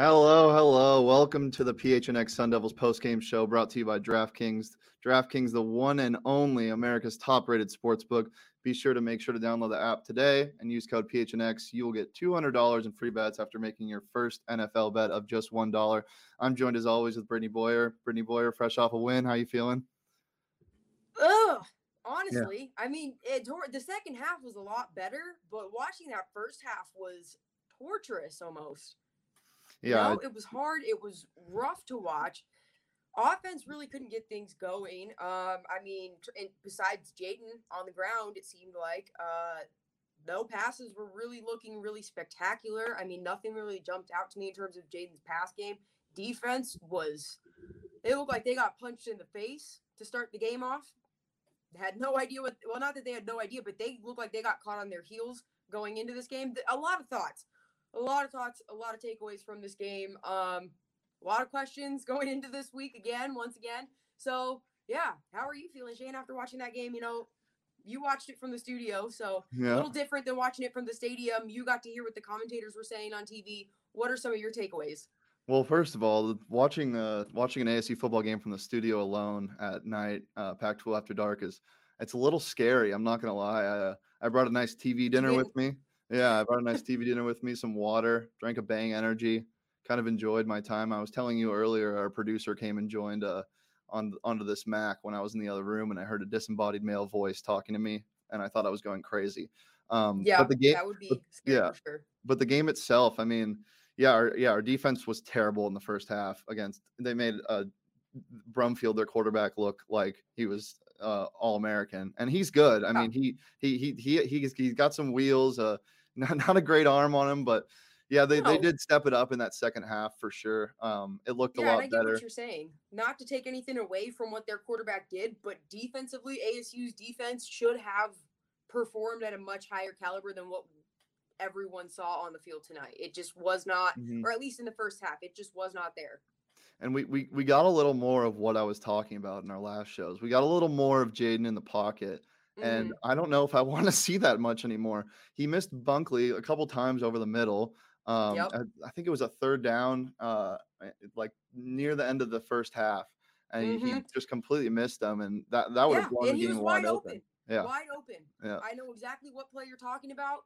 Hello, hello. Welcome to the PHNX Sun Devils postgame show brought to you by DraftKings. DraftKings, the one and only America's top rated sports book. Be sure to make sure to download the app today and use code PHNX. You will get $200 in free bets after making your first NFL bet of just $1. I'm joined as always with Brittany Boyer. Brittany Boyer, fresh off a win. How you feeling? Ugh. Honestly, yeah. I mean, it, the second half was a lot better, but watching that first half was torturous almost. Yeah. You know, it was hard. It was rough to watch. Offense really couldn't get things going. Um, I mean, and besides Jayden on the ground, it seemed like uh, no passes were really looking really spectacular. I mean, nothing really jumped out to me in terms of Jayden's pass game. Defense was, it looked like they got punched in the face to start the game off. They had no idea what, well, not that they had no idea, but they looked like they got caught on their heels going into this game. A lot of thoughts a lot of thoughts, a lot of takeaways from this game. Um, a lot of questions going into this week again, once again. So yeah, how are you feeling, Shane, after watching that game? You know, you watched it from the studio, so yeah. a little different than watching it from the stadium. You got to hear what the commentators were saying on TV. What are some of your takeaways? Well, first of all, watching uh watching an ASU football game from the studio alone at night, uh, Pac-12 after dark is it's a little scary. I'm not gonna lie. I uh, I brought a nice TV dinner with me. Yeah, I brought a nice TV dinner with me, some water, drank a Bang Energy, kind of enjoyed my time. I was telling you earlier, our producer came and joined uh, on onto this Mac when I was in the other room, and I heard a disembodied male voice talking to me, and I thought I was going crazy. Um, yeah, but the game, that would be but, yeah, sure. but the game itself, I mean, yeah, our, yeah, our defense was terrible in the first half against. They made uh, Brumfield, their quarterback, look like he was uh, all American, and he's good. I mean, he he he he he's, he's got some wheels. Uh, not, not a great arm on him, but yeah, they, no. they did step it up in that second half for sure. Um, it looked yeah, a lot better. I get better. What you're saying, not to take anything away from what their quarterback did, but defensively, ASU's defense should have performed at a much higher caliber than what everyone saw on the field tonight. It just was not, mm-hmm. or at least in the first half, it just was not there. And we, we we got a little more of what I was talking about in our last shows. We got a little more of Jayden in the pocket. And mm-hmm. I don't know if I want to see that much anymore. He missed Bunkley a couple times over the middle. Um, yep. I, I, think it was a third down, uh, eh, like near the end of the first half, and mm-hmm. he just completely missed them, and that that would yeah, have blown the game wide open. open. Yeah, wide open. Yeah, I know exactly what play you're talking about.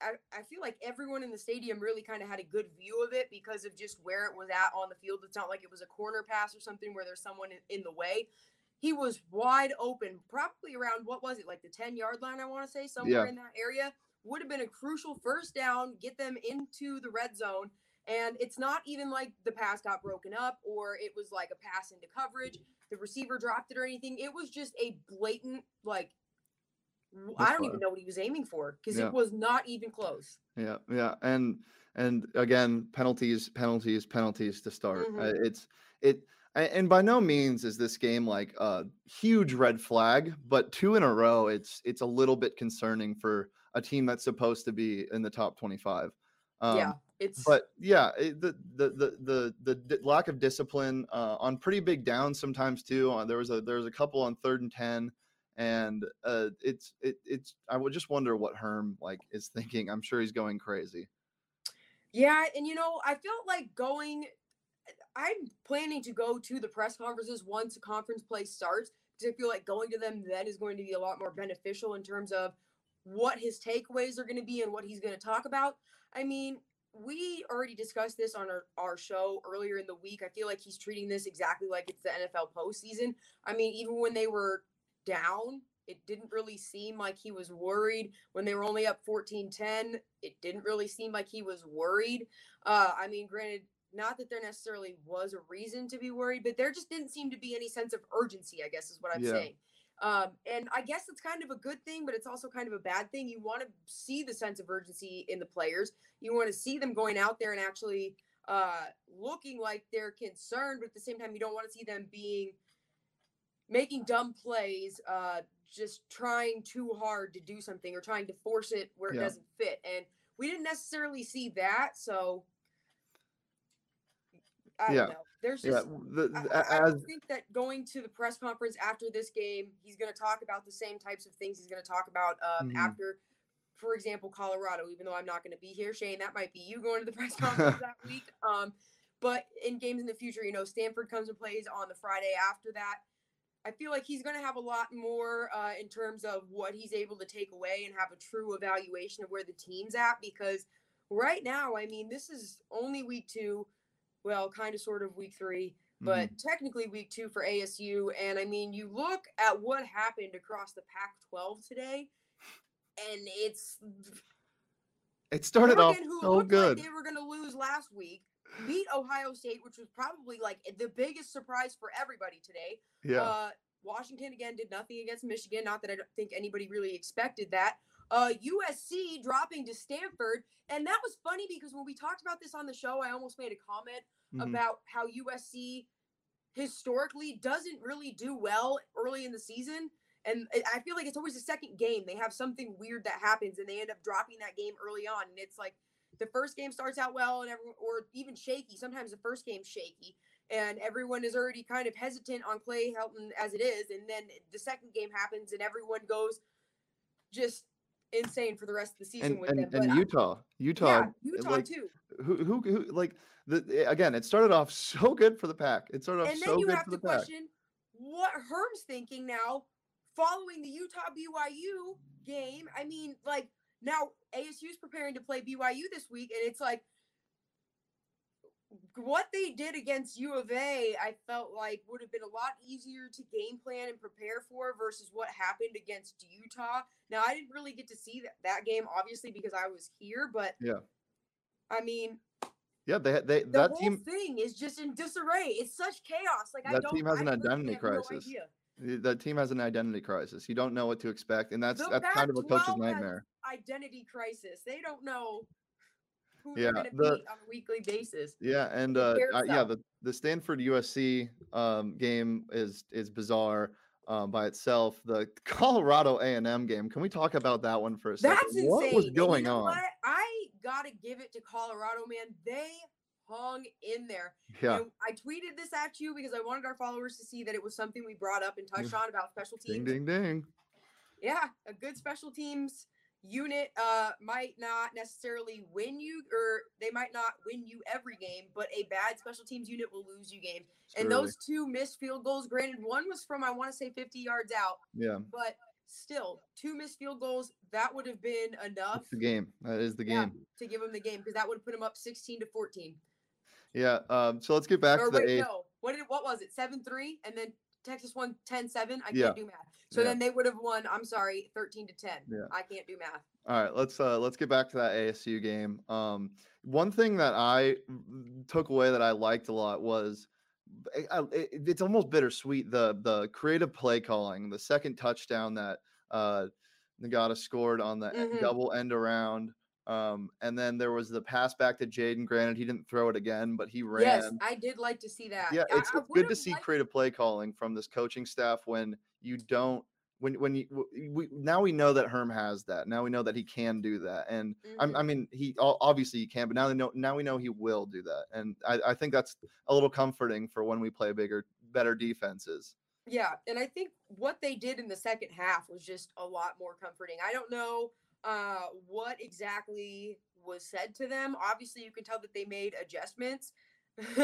I, I feel like everyone in the stadium really kind of had a good view of it because of just where it was at on the field. It's not like it was a corner pass or something where there's someone in, in the way he was wide open, probably around what was it, like the 10 yard line, I want to say, somewhere yeah. in that area. Would have been a crucial first down, get them into the red zone. And it's not even like the pass got broken up or it was like a pass into coverage. The receiver dropped it or anything. It was just a blatant, like, That's I don't even know what he was aiming for because yeah. it was not even close. Yeah, yeah, and and again, penalties, penalties, penalties to start. Mm-hmm. Uh, it's it and by no means is this game like a huge red flag but two in a row it's it's a little bit concerning for a team that's supposed to be in the top 25 um, yeah it's but yeah it, the, the, the the the lack of discipline uh, on pretty big downs sometimes too uh, there was a there was a couple on third and 10 and uh, it's it, it's i would just wonder what herm like is thinking i'm sure he's going crazy. Yeah and you know i felt like going I'm planning to go to the press conferences once conference play starts because I feel like going to them then is going to be a lot more beneficial in terms of what his takeaways are going to be and what he's going to talk about. I mean, we already discussed this on our, our show earlier in the week. I feel like he's treating this exactly like it's the NFL postseason. I mean, even when they were down, it didn't really seem like he was worried. When they were only up 14 10, it didn't really seem like he was worried. Uh, I mean, granted, not that there necessarily was a reason to be worried, but there just didn't seem to be any sense of urgency, I guess is what I'm yeah. saying. Um, and I guess it's kind of a good thing, but it's also kind of a bad thing. You want to see the sense of urgency in the players. You want to see them going out there and actually uh, looking like they're concerned, but at the same time, you don't want to see them being making dumb plays, uh, just trying too hard to do something or trying to force it where it yeah. doesn't fit. And we didn't necessarily see that, so I yeah. There's just yeah. the, the, I, I think that going to the press conference after this game, he's going to talk about the same types of things he's going to talk about um, mm-hmm. after, for example, Colorado. Even though I'm not going to be here, Shane, that might be you going to the press conference that week. Um, but in games in the future, you know, Stanford comes and plays on the Friday after that. I feel like he's going to have a lot more uh, in terms of what he's able to take away and have a true evaluation of where the team's at because right now, I mean, this is only week two well, kind of sort of week three, but mm-hmm. technically week two for ASU. And I mean, you look at what happened across the Pac 12 today, and it's. It started Oregon, off so good. Like they were going to lose last week, beat Ohio State, which was probably like the biggest surprise for everybody today. Yeah. Uh, Washington again did nothing against Michigan. Not that I don't think anybody really expected that uh, USC dropping to Stanford. And that was funny because when we talked about this on the show, I almost made a comment mm-hmm. about how USC historically doesn't really do well early in the season. And I feel like it's always the second game. They have something weird that happens and they end up dropping that game early on. And it's like the first game starts out well and everyone, or even shaky. Sometimes the first game's shaky and everyone is already kind of hesitant on Clay Helton as it is. And then the second game happens and everyone goes just insane for the rest of the season and, with and, them. And Utah, Utah, yeah, Utah like, too. Who, who, who, like the again? It started off so good for the pack. It started off and so good for the pack. Question, what Herm's thinking now, following the Utah BYU game? I mean, like now ASU's preparing to play BYU this week, and it's like what they did against U of A, I felt like would have been a lot easier to game plan and prepare for versus what happened against Utah. Now, I didn't really get to see that, that game, obviously, because I was here, but yeah, I mean, yeah, they they the that whole team thing is just in disarray. It's such chaos. Like that I don't. team has an I identity crisis. No that team has an identity crisis. You don't know what to expect, and that's the that's kind of a coach's nightmare. Identity crisis. They don't know who yeah, they're going to the, beat on a weekly basis. Yeah, and uh, uh, yeah, the the Stanford USC um, game is is bizarre um, by itself. The Colorado A and M game. Can we talk about that one for a second? That's insane. What was going you know on? What? I gotta give it to Colorado, man. They hung in there. Yeah. And I tweeted this at you because I wanted our followers to see that it was something we brought up and touched on about special teams. Ding ding ding. Yeah, a good special teams unit uh might not necessarily win you or they might not win you every game but a bad special teams unit will lose you games. And those two missed field goals granted one was from i want to say 50 yards out yeah. but still two missed field goals that would have been enough That's the game. That is the game. yeah, to give them the game because that would have put them up 16 to 14 yeah um so let's get back or to wait, the eighth. no what did what was it 7-3 and then Texas won 10 7. I Yeah. can't do math. So Yeah. then they would have won, I'm sorry, 13 to 10. Yeah. I can't do math. All right, let's uh let's get back to that ASU game. Um, one thing that I took away that I liked a lot was eh, I, it, it's almost bittersweet the the creative play calling, the second touchdown that uh Ngata scored on the Mhm. double end around. Um, and then there was the pass back to Jayden. Granted, he didn't throw it again, but he ran. Yes, I did like to see that. Yeah, it's, I it's good to see liked- creative play calling from this coaching staff when you don't when when you we now we know that Herm has that. Now we know that he can do that, and I'm, Mhm. I mean he obviously he can, but now they know now we know he will do that, and I, I think that's a little comforting for when we play bigger, better defenses. Yeah, and I think what they did in the second half was just a lot more comforting. I don't know uh, what exactly was said to them. Obviously, you can tell that they made adjustments.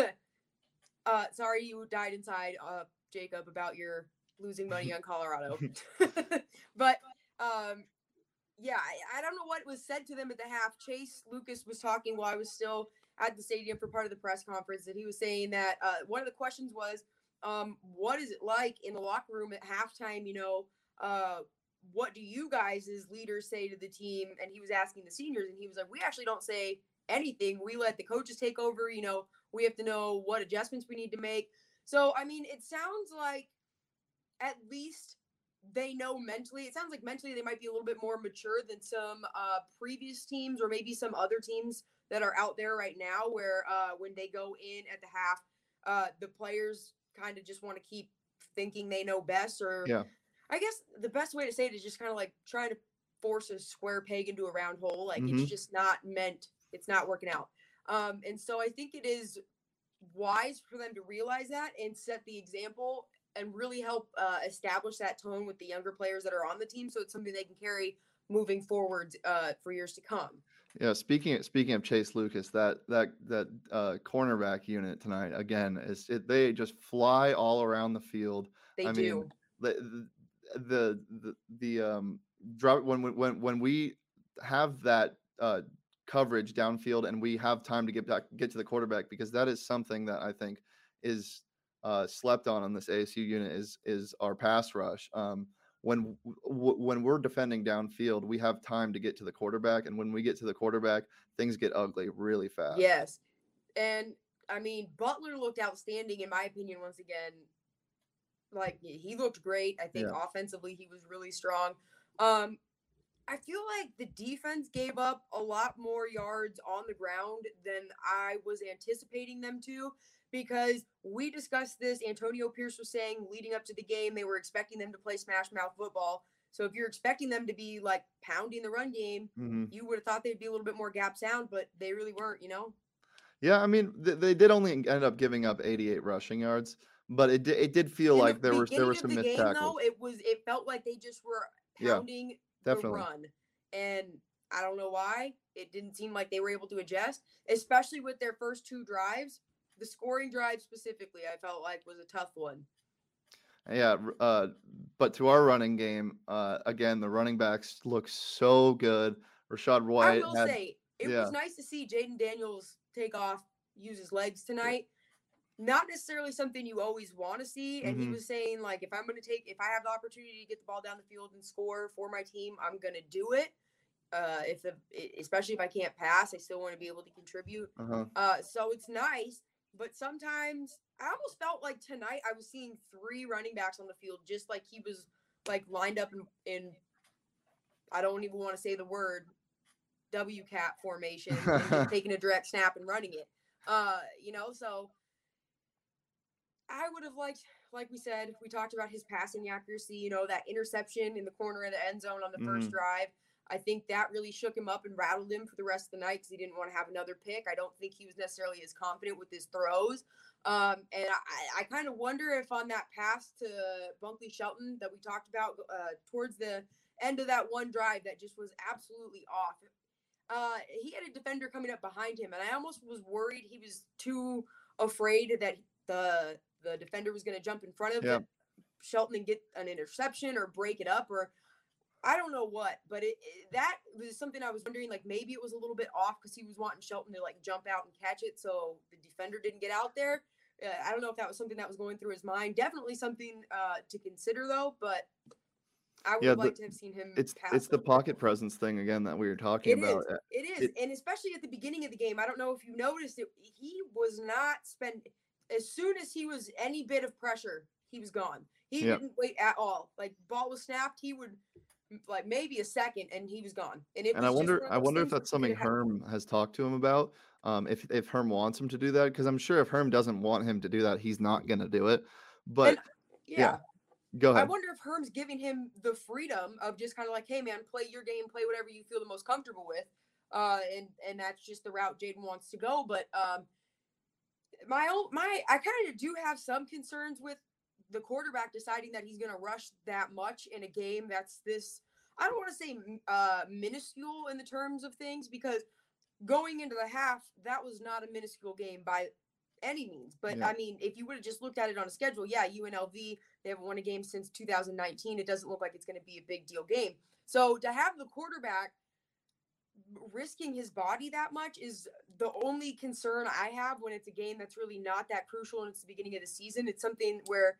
uh, sorry, you died inside, uh, Jacob, about your losing money on Colorado. but um, yeah, I, I don't know what was said to them at the half. Chase Lucas was talking while I was still at the stadium for part of the press conference, and he was saying that uh, one of the questions was, um, "What is it like in the locker room at halftime?" You know, uh, what do you guys as leaders say to the team? And he was asking the seniors, and he was like, "We actually don't say anything. We let the coaches take over. You know, we have to know what adjustments we need to make." So, I mean, it sounds like at least they know mentally. It sounds like mentally they might be a little bit more mature than some uh, previous teams or maybe some other teams that are out there right now, where uh, when they go in at the half, uh, the players kind of just want to keep thinking they know best. Or Yeah. I guess the best way to say it is just kind of like trying to force a square peg into a round hole. Like Mhm. it's just not meant. It's not working out. Um, and so I think it is wise for them to realize that and set the example and really help uh, establish that tone with the younger players that are on the team so it's something they can carry moving forward uh, for years to come Yeah, speaking speaking of Chase Lucas, that that that uh, cornerback unit tonight again is it, they just fly all around the field. they I do mean, the the the, the um drop when when- when we have that uh coverage downfield and we have time to get back get to the quarterback because that is something that I think is uh slept on on this ASU unit is is our pass rush. Um when w- when we're defending downfield, we have time to get to the quarterback and when we get to the quarterback, things get ugly really fast. yes and i mean butler looked outstanding in my opinion once again like he- looked great i think Yeah. offensively he was really strong um I feel like the defense gave up a lot more yards on the ground than I was anticipating them to because we discussed this. Antonio Pierce was saying leading up to the game, they were expecting them to play smash mouth football. So if you're expecting them to be like pounding the run game, hmm you would have thought they'd be a little bit more gap sound, but they really weren't, you know? Yeah, I mean, th- they did only end up giving up 88 rushing yards, but it did, it did feel In the like there was there were some the missed game, tackles. though, it was it felt like they just were Yeah, pounding definitely. the run. And I don't know why. It didn't seem like they were able to adjust, especially with their first two drives. The scoring drive specifically, I felt like was a tough one. Yeah, uh, but to our running game, uh, again, the running backs look so good. Rachaad White. I will had, say it yeah. was nice to see Jayden Daniels take off, use his legs tonight. Not necessarily something you always want to see. And he Mhm. was saying, like, if I'm going to take, if I have the opportunity to get the ball down the field and score for my team, I'm going to do it. Uh, if the, especially if I can't pass, I still want to be able to contribute. uh-huh. Uh, so it's nice, but sometimes I almost felt like tonight I was seeing three running backs on the field, just like he was like lined up in, in I don't even want to say the word Wildcat formation, taking a direct snap and running it. Uh, you know, so I would have liked, like we said, we talked about his passing accuracy. You know, that interception in the corner of the end zone on the first Mhm. drive. I think that really shook him up and rattled him for the rest of the night because he didn't want to have another pick. I don't think he was necessarily as confident with his throws. Um, and I, I kind of wonder if on that pass to Bunkley Shelton that we talked about uh, towards the end of that one drive that just was absolutely off. Uh, he had a defender coming up behind him, and I almost was worried he was too afraid that the the defender was going to jump in front of Yeah. Shelton and get an interception or break it up or I don't know what, but it, it- that was something I was wondering. Like maybe it was a little bit off because he was wanting Shelton to like jump out and catch it, so the defender didn't get out there. Uh, I don't know if that was something that was going through his mind. Definitely something uh, to consider though, but I would Yeah, have the- to have seen him. It's it's the a little more. pocket presence thing again that we were talking It is. about. Uh, It is, it- and especially at the beginning of the game. I don't know if you noticed it. He was not spend. As soon as he was any bit of pressure, he was gone. He Yep. didn't wait at all. Like ball was snapped, he would like maybe a second, and he was gone. And it And I wonder I wonder if that's something Herm has talked to him about. Um, if if Herm wants him to do that, because I'm sure if Herm doesn't want him to do that, he's not gonna do it. But Yeah. go ahead. I wonder if Herm's giving him the freedom of just kind of like, hey man, play your game, play whatever you feel the most comfortable with. Uh, and and that's just the route Jayden wants to go. But um, my old my I kind of do have some concerns with the quarterback deciding that he's going to rush that much in a game that's this. I don't want to say uh, minuscule in the terms of things because going into the half, that was not a minuscule game by any means. But Yeah. I mean, if you would have just looked at it on a schedule, yeah, UNLV they haven't won a game since 2019. It doesn't look like it's going to be a big deal game. So to have the quarterback risking his body that much is the only concern I have when it's a game that's really not that crucial and it's the beginning of the season. It's something where,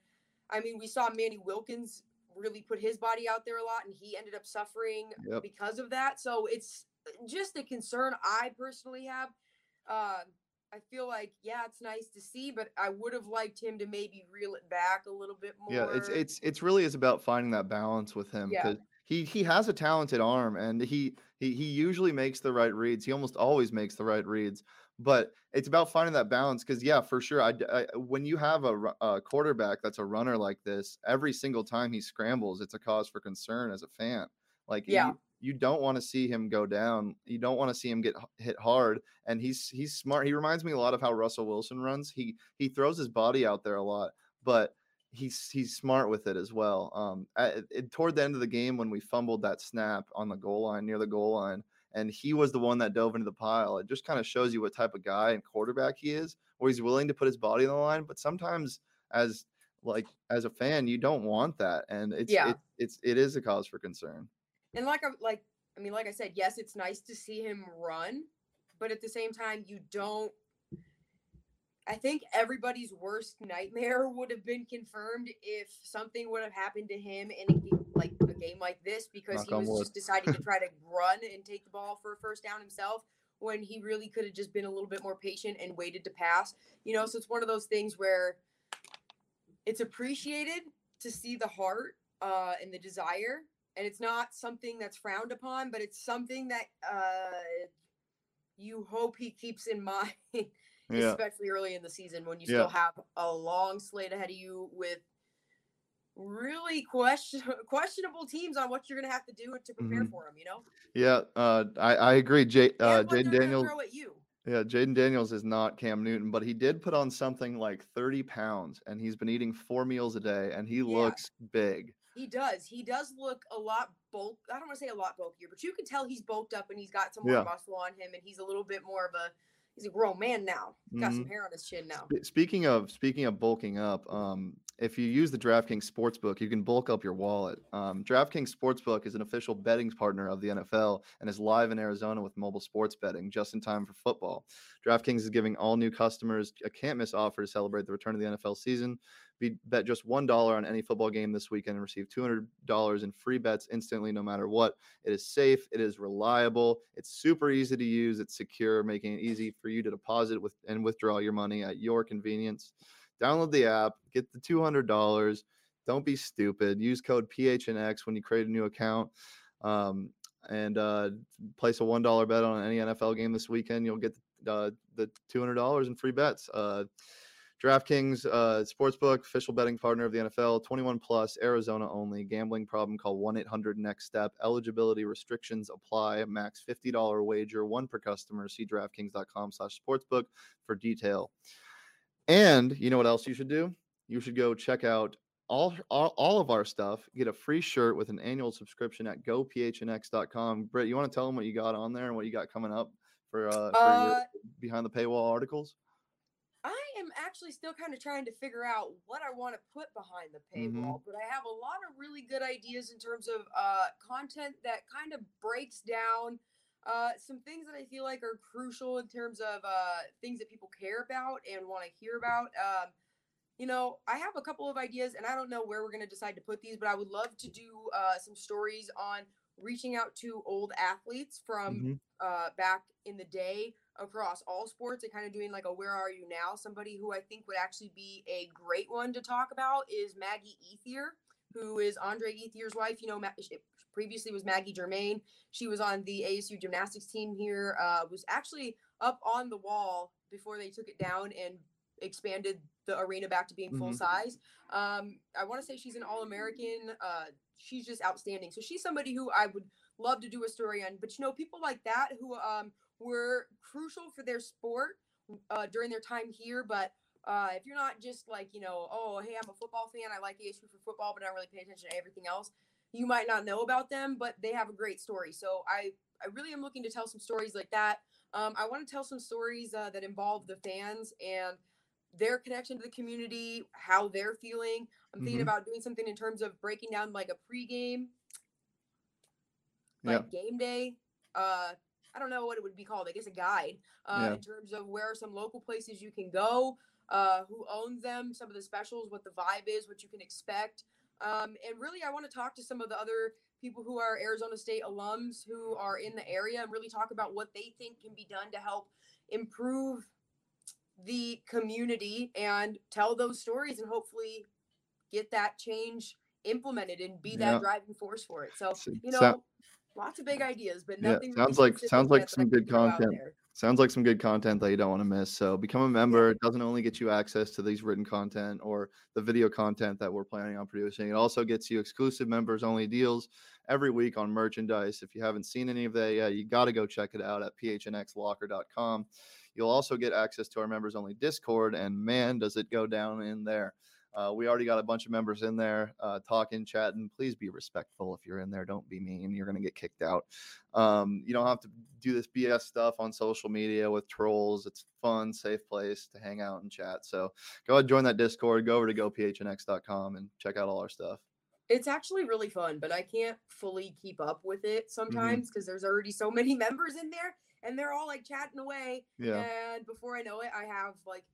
I mean, we saw Manny Wilkins really put his body out there a lot and he ended up suffering Yep. because of that. So it's just a concern I personally have. Uh, I feel like, yeah, it's nice to see, but I would have liked him to maybe reel it back a little bit more. Yeah, it's it's it's really is about finding that balance with him Yeah. He he has a talented arm and he he he usually makes the right reads. He almost always makes the right reads, but it's about finding that balance. Because yeah, for sure, I, I- when you have a, a quarterback that's a runner like this, every single time he scrambles, it's a cause for concern as a fan. Like Yeah. you, you don't want to see him go down. You don't want to see him get hit hard. And he's he's smart. He reminds me a lot of how Russell Wilson runs. He he throws his body out there a lot, but he's he's smart with it as well. Um, at, at- toward the end of the game when we fumbled that snap on the goal line near the goal line, and he was the one that dove into the pile. It just kind of shows you what type of guy and quarterback he is, where he's willing to put his body on the line. But sometimes, as like as a fan, you don't want that, and it's Yeah. it, it's it is a cause for concern. and like I like I mean, like I said, yes, it's nice to see him run, but at the same time, you don't. I think everybody's worst nightmare would have been confirmed if something would have happened to him in a game like a game like this because Knock he was wood. just deciding to try to run and take the ball for a first down himself when he really could have just been a little bit more patient and waited to pass. You know, so it's one of those things where it's appreciated to see the heart uh, and the desire, and it's not something that's frowned upon, but it's something that uh, you hope he keeps in mind, Yeah. especially early in the season when you Yeah. still have a long slate ahead of you with really question questionable teams on what you're going to have to do to prepare Mhm. for them. You know, Yeah, uh, I I agree. Jay, uh, Jayden Daniels. throw at you. Yeah, Jayden Daniels is not Cam Newton, but he did put on something like 30 pounds, and he's been eating four meals a day, and he Yeah. looks big. He does. He does look a lot bulk. I don't want to say a lot bulkier, but you can tell he's bulked up and he's got some more Yeah. muscle on him, and he's a little bit more of a. He's a grown man now. He's got some hair on his chin now. Speaking of speaking of bulking up, um, if you use the DraftKings Sportsbook, you can bulk up your wallet. Um, DraftKings Sportsbook is an official betting partner of the NFL and is live in Arizona with mobile sports betting just in time for football. DraftKings is giving all new customers a can't miss offer to celebrate the return of the NFL season. Be, bet just one dollar on any football game this weekend and receive two hundred dollars in free bets instantly, no matter what. It is safe, it is reliable, it's super easy to use, it's secure, making it easy for you to deposit with and withdraw your money at your convenience. Download the app, get the two hundred dollars. Don't be stupid. Use code PHNX when you create a new account. Um, and uh, place a one dollar bet on any NFL game this weekend. You'll get uh, the two hundred dollars in free bets. Uh, DraftKings uh, Sportsbook, official betting partner of the NFL, 21 plus, Arizona only. Gambling problem, call 1 800 NEXT STEP. Eligibility restrictions apply. Max $50 wager, one per customer. See DraftKings.com slash sportsbook for detail. And you know what else you should do? You should go check out all, all, all of our stuff. Get a free shirt with an annual subscription at gophnx.com. Britt, you want to tell them what you got on there and what you got coming up for, uh, for Uh, your behind the paywall articles? I am actually still kind of trying to figure out what I want to put behind the Mhm. paywall, but I have a lot of really good ideas in terms of uh, content that kind of breaks down uh, some things that I feel like are crucial in terms of uh, things that people care about and want to hear about. Um, you know, I have a couple of ideas, and I don't know where we're going to decide to put these, but I would love to do uh, some stories on reaching out to old athletes from Mhm. uh, back in the day across all sports and kind of doing like a where are you now? Somebody who i think would actually be a great one to talk about is maggie ethier who is andre ethier's wife. You know previously was maggie germain. She was on the asu gymnastics team here uh, was actually up on the wall before they took it down and expanded the arena back to being full Mhm. size. Um, i want to say she's an all-american uh, she's just outstanding. So she's somebody who i would love to do a story on. But you know people like that who um, were crucial for their sport uh, during their time here. But uh, if you're not just like, you know, oh, hey, I'm a football fan, I like ASU for football, but I don't really pay attention to everything else, you might not know about them, but they have a great story. So I, I really am looking to tell some stories like that. Um, I want to tell some stories uh, that involve the fans and their connection to the community, how they're feeling. I'm thinking Mhm. about doing something in terms of breaking down like a pregame like yeah. game day. Uh, I don't know what it would be called. I guess a guide uh, yeah. in terms of where are some local places you can go, uh, who owns them, some of the specials, what the vibe is, what you can expect. Um, and really, I want to talk to some of the other people who are Arizona State alums who are in the area and really talk about what they think can be done to help improve the community and tell those stories and hopefully get that change implemented and be that driving force for it. So, you know, so, lots of big ideas, but nothing. Yeah, sounds like sounds like some good content. Sounds like some good content that you don't want to miss. So become a member. It doesn't only get you access to these written content or the video content that we're planning on producing. It also gets you exclusive members only deals every week on merchandise. If you haven't seen any of that yet, you got to go check it out at phnxlocker.com. You'll also get access to our members only Discord, and man, does it go down in there. Uh, we already got a bunch of members in there uh, talking, chatting. Please be respectful if you're in there. Don't be mean. You're going to get kicked out. Um, you don't have to do this BS stuff on social media with trolls. It's fun, safe place to hang out and chat. So go ahead, join that Discord. Go over to gophnx.com and check out all our stuff. It's actually really fun, but I can't fully keep up with it mm-hmm. sometimes because mm-hmm. there's already so many members in there and they're all like chatting away. Yeah. And before I know it, I have like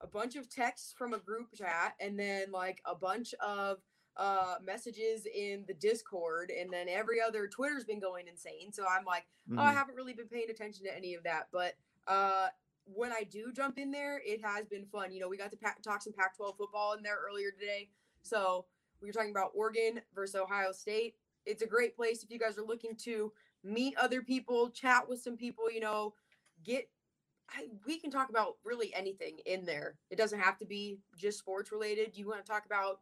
a bunch of texts from a group chat and then like a bunch of uh messages in the discord and then every other twitter's been going insane so i'm like mm-hmm. oh i mm-hmm. haven't really been paying attention to any of that but uh when i do jump in there it has been fun you know we got to pa- talk some pac 12 football in there earlier today so we were talking about oregon versus ohio state it's a great place if you guys are looking to meet other people chat with some people you know get I, we can talk about really anything in there. It doesn't have to be just sports related. You want to talk about?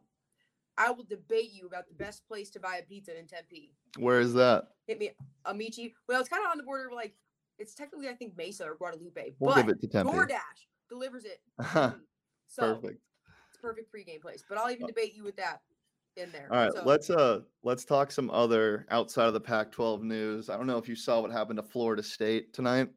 I will debate you about the best place to buy a pizza in Tempe. Where is that? Hit me, Amici. Well, it's kind of on the border of like it's technically I think Mesa or Guadalupe. We'll but give it to Tempe. DoorDash delivers it. so perfect. It's perfect pregame place. But I'll even uh debate you with that in there. All right, so. let's uh let's talk some other outside of the Pac-12 news. I don't know if you saw what happened to Florida State tonight.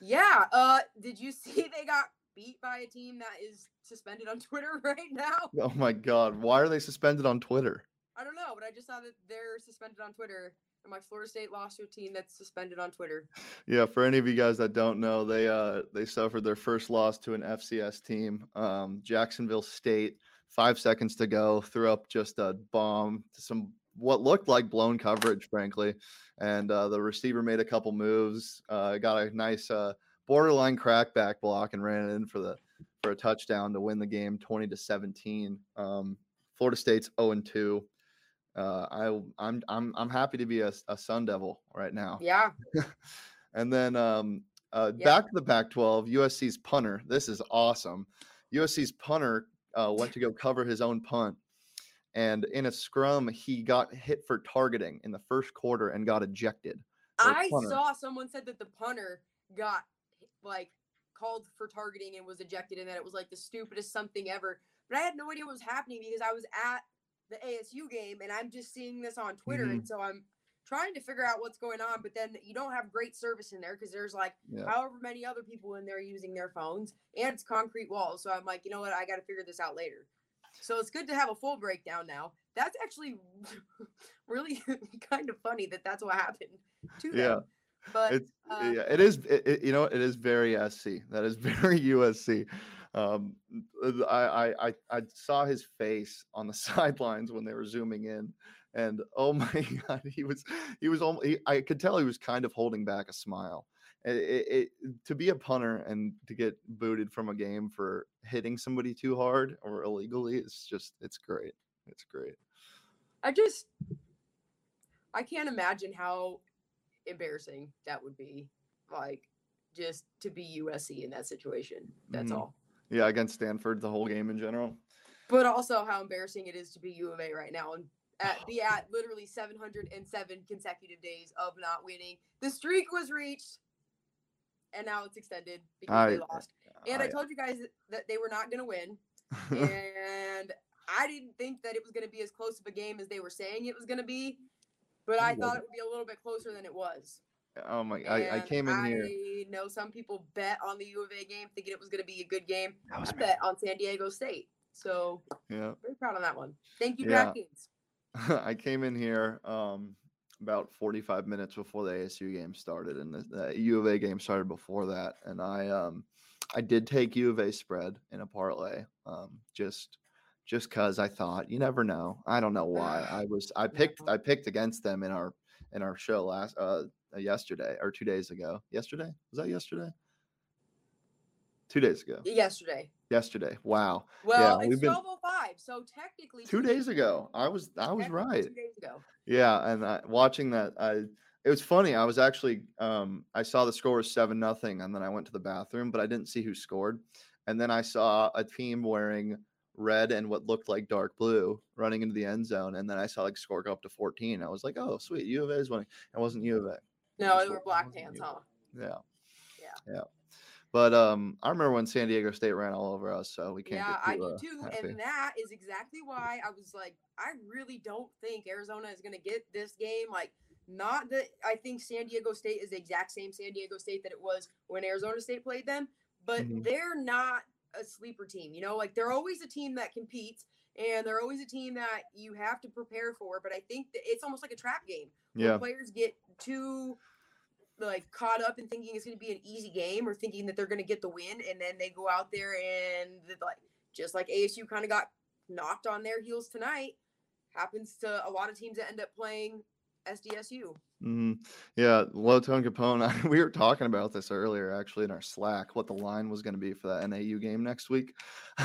Yeah. Uh, did you see they got beat by a team that is suspended on Twitter right now? Oh my God! Why are they suspended on Twitter? I don't know, but I just saw that they're suspended on Twitter. And my Florida State lost to a team that's suspended on Twitter. Yeah, for any of you guys that don't know, they uh they suffered their first loss to an FCS team. Um, Jacksonville State. Five seconds to go, threw up just a bomb to some what looked like blown coverage, frankly and uh, the receiver made a couple moves, uh, got a nice uh, borderline crackback block, and ran it in for the for a touchdown to win the game, twenty to seventeen. Um, Florida State's zero oh and two. Uh, I I'm I'm I'm happy to be a, a Sun Devil right now. Yeah. and then um, uh, yeah. back to the Pac-12, USC's punter. This is awesome. USC's punter uh, went to go cover his own punt and in a scrum he got hit for targeting in the first quarter and got ejected. I saw someone said that the punter got like called for targeting and was ejected and that it was like the stupidest something ever. But I had no idea what was happening because I was at the ASU game and I'm just seeing this on Twitter mm-hmm. and so I'm trying to figure out what's going on but then you don't have great service in there because there's like yeah. however many other people in there using their phones and it's concrete walls so i'm like you know what i got to figure this out later so it's good to have a full breakdown now. That's actually really kind of funny that that's what happened to them. Yeah. But it's, uh, yeah, it is. It, it, you know, it is very SC. That is very USC. Um, I, I I saw his face on the sidelines when they were zooming in, and oh my god, he was he was almost. He, I could tell he was kind of holding back a smile it, it, to be a punter and to get booted from a game for hitting somebody too hard or illegally it's just it's great. It's great. I just i can't imagine how embarrassing that would be like just to be usc in that situation that's mm-hmm. all. Yeah against stanford the whole game in general. But also how embarrassing it is to be u of a right now and at, be at literally 707 consecutive days of not winning. The streak was reached and now it's extended because I, they lost. And I, I, told you guys that they were not going to win, and I didn't think that it was going to be as close of a game as they were saying it was going to be, but I thought it would be a little bit closer than it was. Oh my! I, I came in I here. I know some people bet on the U of A game, thinking it was going to be a good game. I was bet on San Diego State, so yeah, very proud on that one. Thank you, yeah. I came in here. Um, about 45 minutes before the ASU game started, and the, the U of A game started before that. And I um I did take U of A spread in a parlay, um, just just cause I thought you never know. I don't know why. I was I picked I picked against them in our in our show last uh yesterday or two days ago. Yesterday was that yesterday? Two days ago. Yesterday. Yesterday. Wow. Well, Yeah, it's we've been- twelve oh five, so technically Two days ago. I was I was right. Two days ago. Yeah, and I, watching that, I it was funny. I was actually um, I saw the score was seven nothing, and then I went to the bathroom, but I didn't see who scored. And then I saw a team wearing red and what looked like dark blue running into the end zone, and then I saw like score go up to fourteen. I was like, oh sweet, U of A is winning. It wasn't U of A. No, Just they were black pants, U of A. huh? Yeah. Yeah. Yeah. But um, I remember when San Diego State ran all over us, so we can't. Yeah, get I do uh, too. happy. And that is exactly why I was like, I really don't think Arizona is going to get this game. Like, not that I think San Diego State is the exact same San Diego State that it was when Arizona State played them, but Mhm. they're not a sleeper team. You know, like they're always a team that competes and they're always a team that you have to prepare for. But I think that it's almost like a trap game Yeah. players get too like caught up in thinking it's going to be an easy game or thinking that they're going to get the win and then they go out there and like just like ASU kind of got knocked on their heels tonight happens to a lot of teams that end up playing SDSU. hmm Yeah, low tone Capone. we were talking about this earlier, actually, in our Slack, what the line was going to be for that NAU game next week.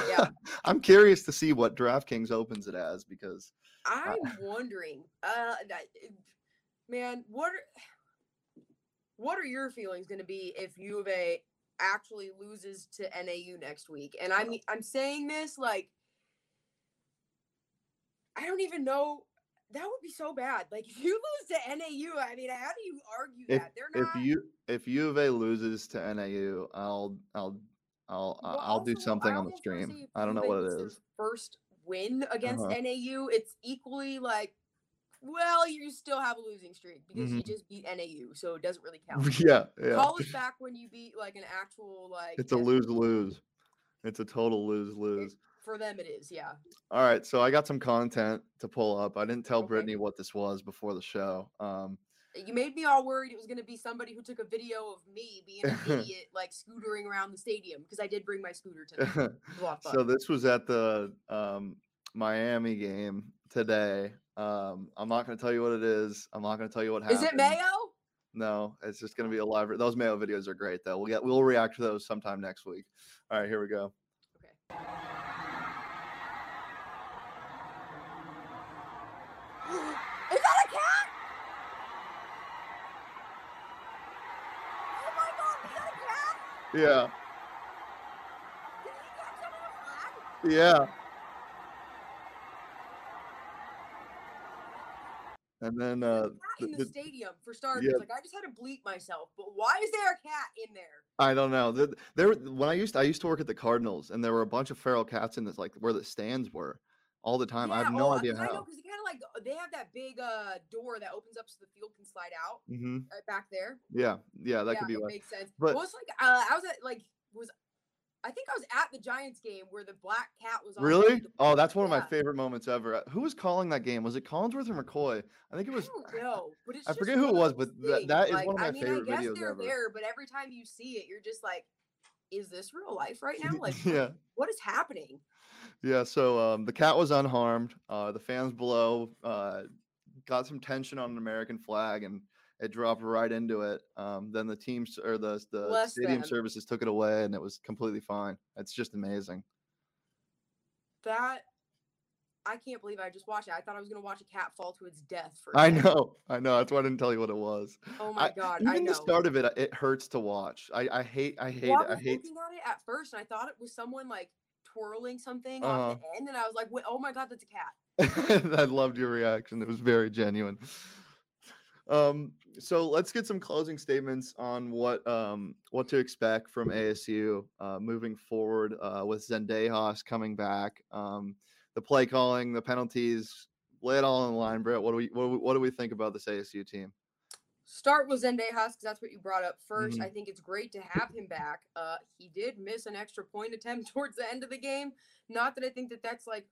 Yeah. I'm curious to see what DraftKings opens it as because I'm wondering uh that, man what are what are your feelings going to be if U of A actually loses to NAU next week? And I'm I'm saying this like I don't even know. That would be so bad. Like if you lose to NAU, I mean, how do you argue if that? They're if not. you if U of A loses to NAU, I'll I'll I'll Well, I'll do also, I something on the stream. I don't know U of A what it is. First win against Uh-huh. NAU, it's equally like, well, you still have a losing streak because you Mhm. just beat NAU, so it doesn't really count. yeah, yeah. Call us back when you beat like an actual like. It's a lose lose. It's a total lose lose. For them, it is. Yeah. All right, so I got some content to pull up. I didn't tell Okay. Brittany what this was before the show. Um, You made me all worried it was going to be somebody who took a video of me being an idiot, like scootering around the stadium because I did bring my scooter tonight. It was a lot of so this was at the um, Miami game today. Um, I'm not going to tell you what it is. I'm not going to tell you what happened. Is it Mayo? No, it's just going to be a live. Those Mayo videos are great though. We'll get we'll react to those sometime next week. All right, here we go. Okay. Is that a cat? Oh my god, is that a cat? Yeah, Did he catch that on a flag? yeah. And then uh, in the- stadium for starters. yeah. Like I just had to bleep myself, but why is there a cat in there? I don't know. There, there when I used to, I used to work at the Cardinals, and there were a bunch of feral cats in this like where the stands were all the time. I have no oh, idea 'cause I know how. because they kind of like uh, they have that big uh door that opens up so the field can slide out hmm right back there. Yeah, yeah, that yeah, could be it makes sense. but- well, it's like uh, I was at like was I think I was at the Giants game where the black cat was on Really? Oh, that's one of my Yeah. favorite moments ever. Who was calling that game? Was it Collinsworth or McCoy? I think it I was. don't know, but it's I forget who it was, but that- things, that is like, one of my I mean, favorite I guess videos they're ever. there, but every time you see it, you're just like, "Is this real life right now? Like, yeah, what is happening?" yeah. So um, the cat was unharmed. Uh, the fans below uh, got some tension on an American flag, and it dropped right into it. Um, then the teams or the the Bless stadium them. services took it away, and it was completely fine. It's just amazing. That I can't believe I just watched it. I thought I was gonna watch a cat fall to its death. For I know, I know. That's why I didn't tell you what it was. Oh my I- god! Even I know. the start of it, uh, it hurts to watch. I, I hate, I hate well, it. I I hate. looking at it at first, and I thought it was someone like twirling something Uh-huh. off the end, and I was like, "Oh my god, that's a cat!" I loved your reaction. It was very genuine. Um, so let's get some closing statements on what um what to expect from ASU uh, moving forward uh, with Zendejas coming back. Um, the play calling, the penalties, lay it all in line, Brett. What do we what, do we- what do we think about this ASU team? Start with Zendejas because that's what you brought up 1st Mhm. I think it's great to have him back. Uh, he did miss an extra point attempt towards the end of the game. Not that I think that that's like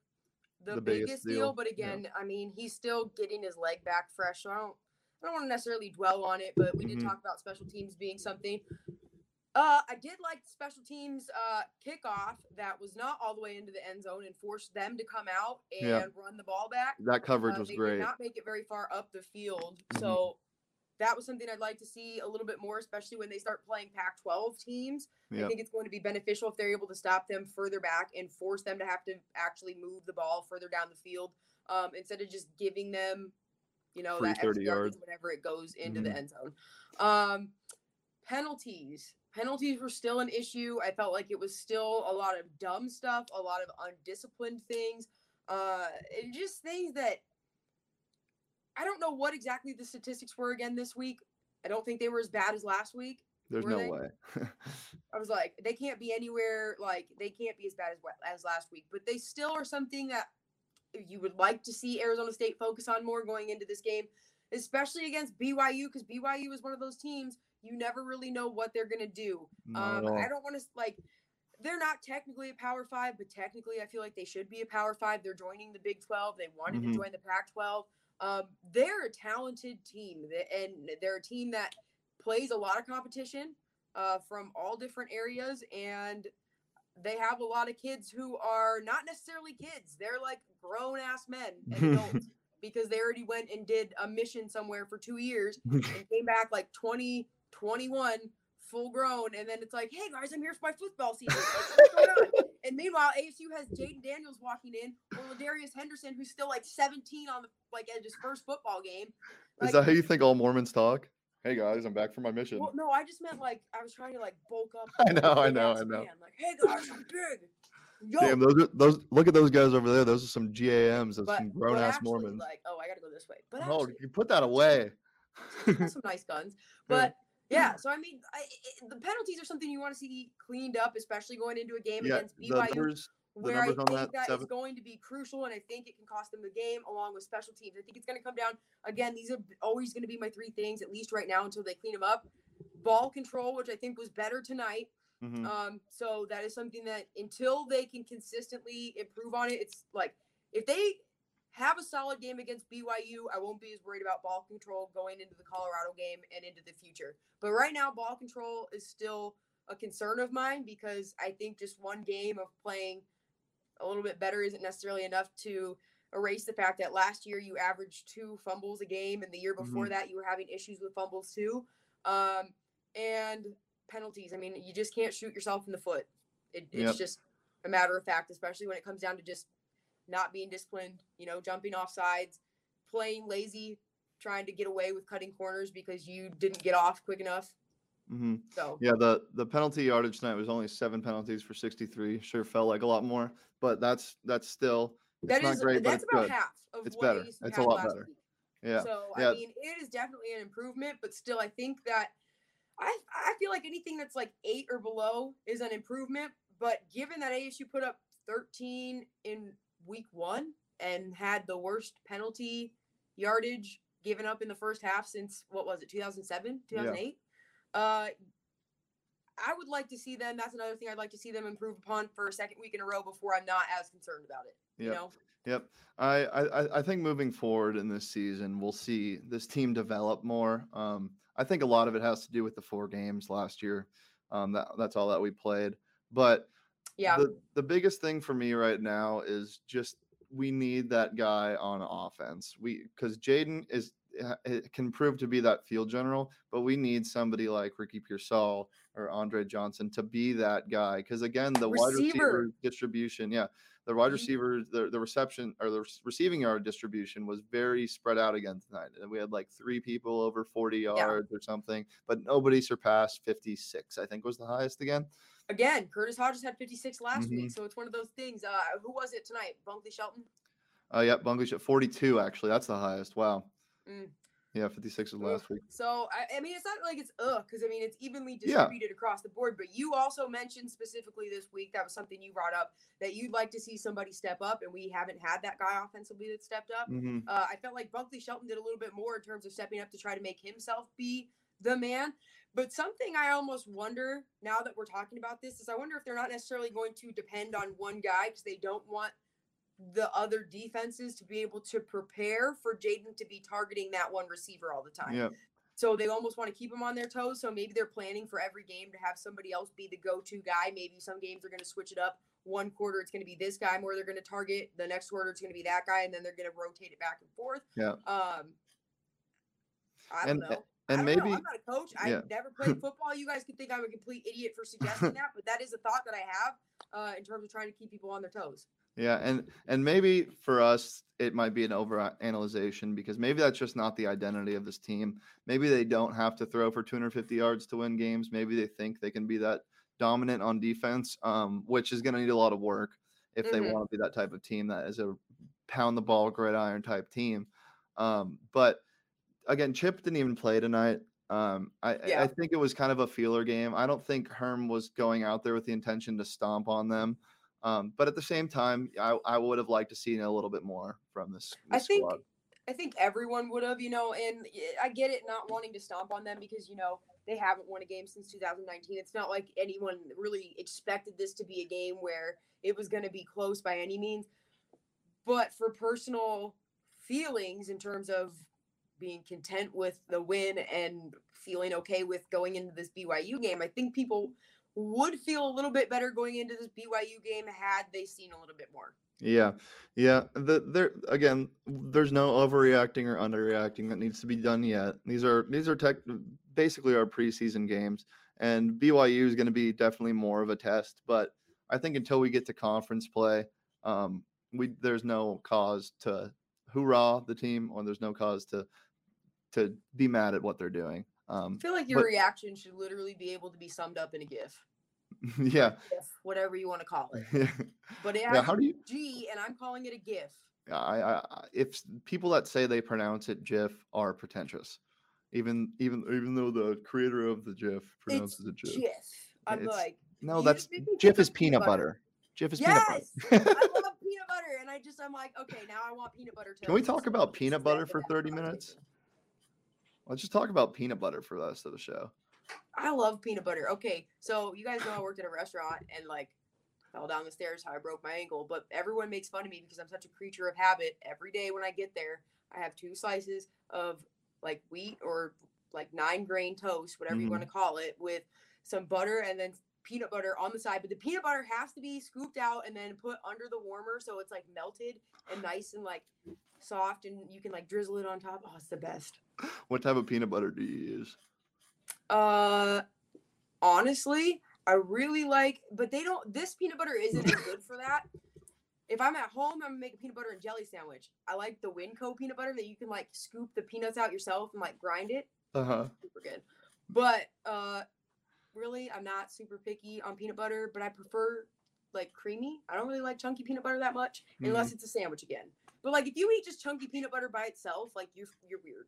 the, The biggest, biggest deal, deal, but yeah. again, I mean, he's still getting his leg back fresh. So I don't, I don't want to necessarily dwell on it, but we did Mhm. talk about special teams being something. Uh, I did like special teams uh, kickoff that was not all the way into the end zone and forced them to come out and Yeah. run the ball back. That coverage Uh, was they great. did not make it very far up the field, Mhm. so that was something I'd like to see a little bit more, especially when they start playing Pac-12 teams. I think it's going to be beneficial if they're able to stop them further back and force them to have to actually move the ball further down the field um, instead of just giving them, you know, Free that 30 yards. whenever it goes into the Mhm. end zone. Um, penalties. Penalties were still an issue. I felt like it was still a lot of dumb stuff, a lot of undisciplined things, uh, and just things that I don't know what exactly the statistics were again this week. I don't think they were as bad as last week. There's no they? way. I was like, they can't be anywhere like they can't be as bad as as last week, but they still are something that you would like to see Arizona State focus on more going into this game, especially against BYU because BYU is one of those teams you never really know what they're gonna do. Um. I don't want to like. They're not technically a Power Five, but technically, I feel like they should be a Power Five. They're joining the Big Twelve. They wanted Mhm. to join the Pac twelve. Um, they're a talented team, and they're a team that plays a lot of competition uh, from all different areas, and they have a lot of kids who are not necessarily kids. They're like grown ass men and adults because they already went and did a mission somewhere for two years and came back like 20, 21, full grown. And then it's like, hey guys, I'm here for my football season. Like, what's going on? And meanwhile, ASU has Jayden Daniels walking in, or Ladarius Henderson, who's still like 17 on the like at his first football game. Is that how you think all Mormons talk? Hey guys, I'm back for my mission. well, no, I just meant like I was trying to like bulk up. I know, I know, I know. man, Like, hey guys, I'm big. Yo, Damn, those are those. Look at those guys over there. Those are some GAMs. Those but, some grown ass actually, Mormons. Like, oh, I gotta go this way. But oh, actually, you put that away. some nice guns. But yeah, so I mean, I, i the penalties are something you want to see cleaned up, especially going into a game yeah, against the BYU, numbers. the where I think that, that is going to be crucial, and I think it can cost them the game along with special teams. I think it's going to come down again. These are always going to be my three things, at least right now, until they clean them up. Ball control, which I think was better tonight. Mhm. Um, so that is something that until they can consistently improve on it, it's like if they have a solid game against BYU, I won't be as worried about ball control going into the Colorado game and into the future. But right now, ball control is still a concern of mine because I think just one game of playing a little bit better isn't necessarily enough to erase the fact that last year you averaged two fumbles a game, and the year before that you were having issues with fumbles too. Um, and penalties. I mean, you just can't shoot yourself in the foot. It, it's Yep. just a matter of fact, especially when it comes down to just not being disciplined, you know, jumping off sides, playing lazy, trying to get away with cutting corners because you didn't get off quick enough. Mhm. So, Yeah, the the penalty yardage tonight was only seven penalties for 63. Sure felt like a lot more, but that's that's still it's that not is great, but that's it's about good. half of It's what better. It's a lot better. week. Yeah. So yeah. I mean, it is definitely an improvement, but still, I think that I I feel like anything that's like eight or below is an improvement. But given that ASU put up 13 in week one and had the worst penalty yardage given up in the first half since what was it 2007 Yeah. 2008 uh I would like to see them. That's another thing I'd like to see them improve upon for a second week in a row before I'm not as concerned about it. You Yep. know, Yep. I I- I think moving forward in this season, we'll see this team develop more. Um, I think a lot of it has to do with the four games last year. Um, that that's all that we played. But yeah. the the biggest thing for me right now is just we need that guy on offense. We because Jayden is it can prove to be that field general, but we need somebody like Ricky Pearsall or Andre Johnson to be that guy. Because again, the wide Receiver. receiver distribution, yeah, the wide Mhm. receivers, the the reception or the receiving yard distribution was very spread out again tonight. And we had like three people over 40 yards or something, but nobody surpassed 56. I think was the highest again. Again, Curtis Hodges had 56 last Mhm. week, so it's one of those things. Uh, who was it tonight? Bunkley Shelton. Uh, yeah, Bunglish at 42, actually. That's the highest. Wow. Mm. Yeah, 56 was last week. So I, I mean, it's not like it's ugh, because I mean it's evenly Yeah. distributed across the board. But you also mentioned specifically this week that was something you brought up that you'd like to see somebody step up, and we haven't had that guy offensively that stepped up. hmm Uh, I felt like Bunkley Shelton did a little bit more in terms of stepping up to try to make himself be the man. But something I almost wonder now that we're talking about this is I wonder if they're not necessarily going to depend on one guy because they don't want the other defenses to be able to prepare for Jayden to be targeting that one receiver all the time. Yeah. So they almost want to keep him on their toes. So maybe they're planning for every game to have somebody else be the go-to guy. Maybe some games are going to switch it up. One quarter it's going to be this guy more they're going to target. The next quarter it's going to be that guy, and then they're going to rotate it back and forth. Yeah. Um. I And- don't know. and maybe- know. I'm not a coach. yeah. I've never played football. You guys could think I'm a complete idiot for suggesting that, but that is a thought that I have uh, in terms of trying to keep people on their toes. Yeah, and and maybe for us it might be an over analyzation because maybe that's just not the identity of this team. Maybe they don't have to throw for 250 yards to win games. Maybe they think they can be that dominant on defense, um, which is going to need a lot of work if they Mhm. want to be that type of team that is a pound the ball gridiron type team. Um, but again, Chip didn't even play tonight. Um, I, I- Yeah. I think it was kind of a feeler game. I don't think Herm was going out there with the intention to stomp on them. Um, but at the same time, I, I would have liked to see a little bit more from this, I think squad. I think everyone would have, you know, and I get it not wanting to stomp on them because, you know, they haven't won a game since 2019. It's not like anyone really expected this to be a game where it was going to be close by any means. But for personal feelings in terms of being content with the win and feeling okay with going into this BYU game, I think people would feel a little bit better going into this BYU game had they seen a little bit more. Yeah, yeah. The, there again, there's no overreacting or underreacting that needs to be done yet. These are these are tech, basically our preseason games, and BYU is going to be definitely more of a test. But I think until we get to conference play, um, we there's no cause to hoorah the team, or there's no cause to to be mad at what they're doing. Um, I feel like your But- reaction should literally be able to be summed up in a GIF. yeah, GIF, whatever you want to call it. yeah. But it yeah. How do you? G, and I'm calling it a GIF. I, I, I- if people that say they pronounce it GIF are pretentious, even even even though the creator of the GIF pronounces it GIF. GIF. I'm It's- like, No, that's GIF is peanut butter. GIF is yes, peanut butter. I love peanut butter, and I just I'm like, okay, now I want peanut butter. Can we talk about peanut butter for 30 minutes? Let's just talk about peanut butter for the rest of the show. I love peanut butter. Okay, so you guys know I worked at a restaurant and like fell down the stairs how I broke my ankle, but everyone makes fun of me because I'm such a creature of habit. Every day when I get there, I have two slices of like wheat or like nine grain toast, whatever you want to mm-hmm. call it, with some butter and then peanut butter on the side. But the peanut butter has to be scooped out and then put under the warmer so it's like melted and nice and like soft and you can like drizzle it on top. Oh, it's the best. What type of peanut butter do you use? Uh, honestly, I really like, but they don't. This peanut butter isn't as good for that. If I'm at home, I'm gonna make a peanut butter and jelly sandwich. I like the Winco peanut butter that you can like scoop the peanuts out yourself and like grind it. Uh huh. Super good. But uh, really, I'm not super picky on peanut butter, but I prefer like creamy. I don't really like chunky peanut butter that much unless it's a sandwich again. But like if you eat just chunky peanut butter by itself, like you're you're weird.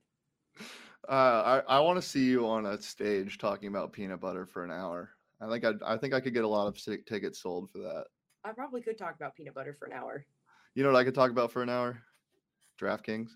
Uh, I I want to see you on a stage talking about peanut butter for an hour. I think I I think I could get a lot of tickets sold for that. I probably could talk about peanut butter for an hour. You know what I could talk about for an hour? DraftKings.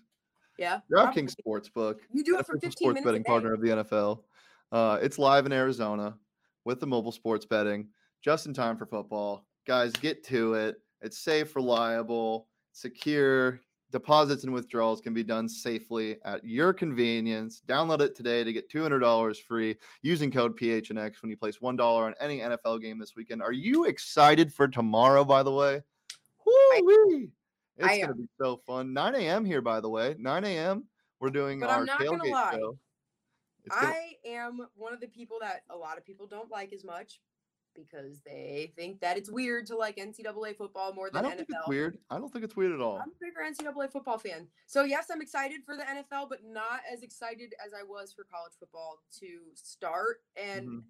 Yeah. DraftKings Sportsbook. You do it for 15 sports minutes betting partner of the NFL. Uh, it's live in Arizona with the mobile sports betting, just in time for football. Guys, get to it. It's safe, reliable, secure. Deposits and withdrawals can be done safely at your convenience. Download it today to get $200 free using code PHNX when you place $1 on any NFL game this weekend. Are you excited for tomorrow, by the way? Woo-wee. It's going to be so fun. 9 a.m. here, by the way. 9 a.m. We're doing But our I'm not gonna tailgate lie. show. It's gonna- I am one of the people that a lot of people don't like as much because they think that it's weird to like NCAA football more than I don't NFL. think it's weird. I don't think it's weird at all. I'm a bigger NCAA football fan. So yes, I'm excited for the NFL, but not as excited as I was for college football to start and Mhm.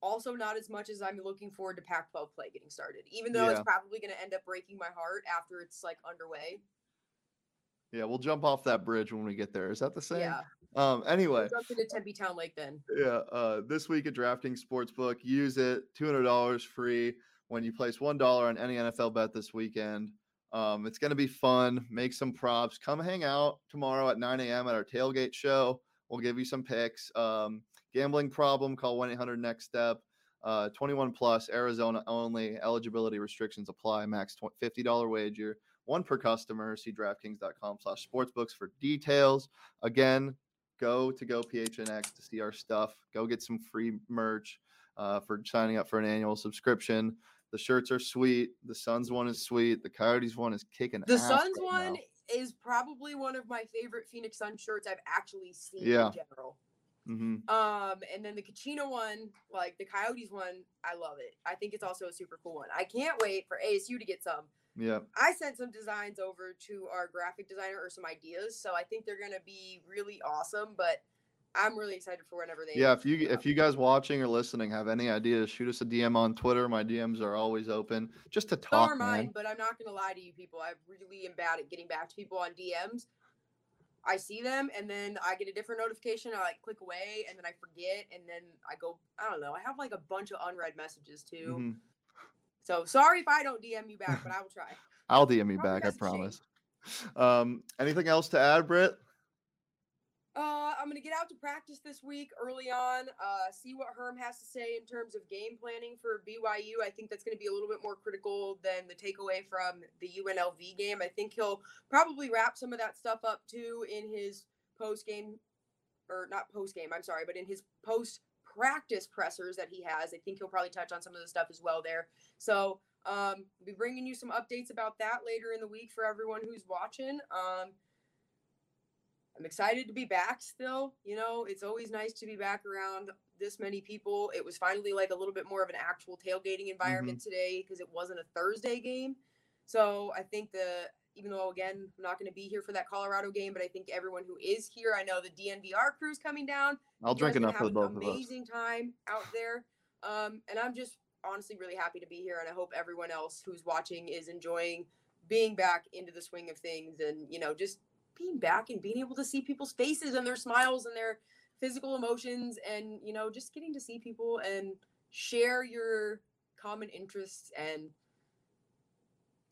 also not as much as I'm looking forward to Pac-12 play getting started. Even though Yeah. it's probably going to end up breaking my heart after it's like underway. Yeah, we'll jump off that bridge when we get there. Is that the same? Yeah. Um. Anyway, Jump into Tempe Town Lake then. yeah. Uh, this week at DraftKings Sportsbook, use it. Two hundred dollars free when you place one dollar on any NFL bet this weekend. Um, it's gonna be fun. Make some props. Come hang out tomorrow at 9 a.m. at our tailgate show. We'll give you some picks. Um, gambling problem? Call one eight hundred next step. Uh, 21 plus, Arizona only. Eligibility restrictions apply. Max tw- $50 wager, one per customer. See DraftKings.com slash sportsbooks for details. Again, go to Go PHNX to see our stuff. Go get some free merch uh, for signing up for an annual subscription. The shirts are sweet. The Suns one is sweet. The Coyotes one is kicking The Suns right one now. is probably one of my favorite Phoenix Sun shirts I've actually seen Yeah. in general. Mhm. Um, and then the Kachina one, like the Coyotes one, I love it. I think it's also a super cool one. I can't wait for ASU to get some. Yeah. I sent some designs over to our graphic designer or some ideas, so I think they're gonna be really awesome. But I'm really excited for whenever they. Yeah, if you if you guys watching or listening have any ideas, shoot us a DM on Twitter. My DMs are always open, just to So talk, are man. mine, but I'm not gonna lie to you people. I really am bad at getting back to people on DMs. I see them and then I get a different notification. I like click away and then I forget and then I go. I don't know. I have like a bunch of unread messages too. Mhm. So sorry if I don't DM you back, but I will try. I'll DM you back, I that's a shame. promise. Um, anything else to add, Britt? Uh, I'm gonna get out to practice this week early on. Uh, see what Herm has to say in terms of game planning for BYU. I think that's gonna be a little bit more critical than the takeaway from the UNLV game. I think he'll probably wrap some of that stuff up too in his post game, or not post game. I'm sorry, but in his post practice pressers that he has. I think he'll probably touch on some of the stuff as well there. So um, we'll be bringing you some updates about that later in the week for everyone who's watching. Um, I'm excited to be back still. You know, it's always nice to be back around this many people. It was finally like a little bit more of an actual tailgating environment today because it wasn't a Thursday game. So I think the even though again I'm not going to be here for that Colorado game, but I think everyone who is here, I know the DNVR crew's coming down. I'll You drink enough for the both of us. Amazing time out there, um, and I'm just honestly really happy to be here, and I hope everyone else who's watching is enjoying being back into the swing of things, and you know just being back and being able to see people's faces and their smiles and their physical emotions, and you know just getting to see people and share your common interests and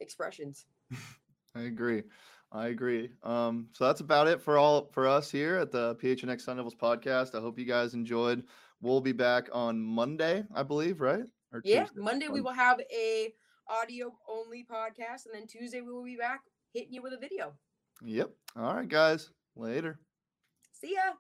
expressions. I agree. I agree. Um, so that's about it for all for us here at the PHNX Sun Devils podcast. I hope you guys enjoyed. We'll be back on Monday, I believe, right? Or Yeah, Tuesday? Monday we will have a audio only podcast, and then Tuesday we will be back hitting you with a video. Yep. All right, guys. Later. See ya.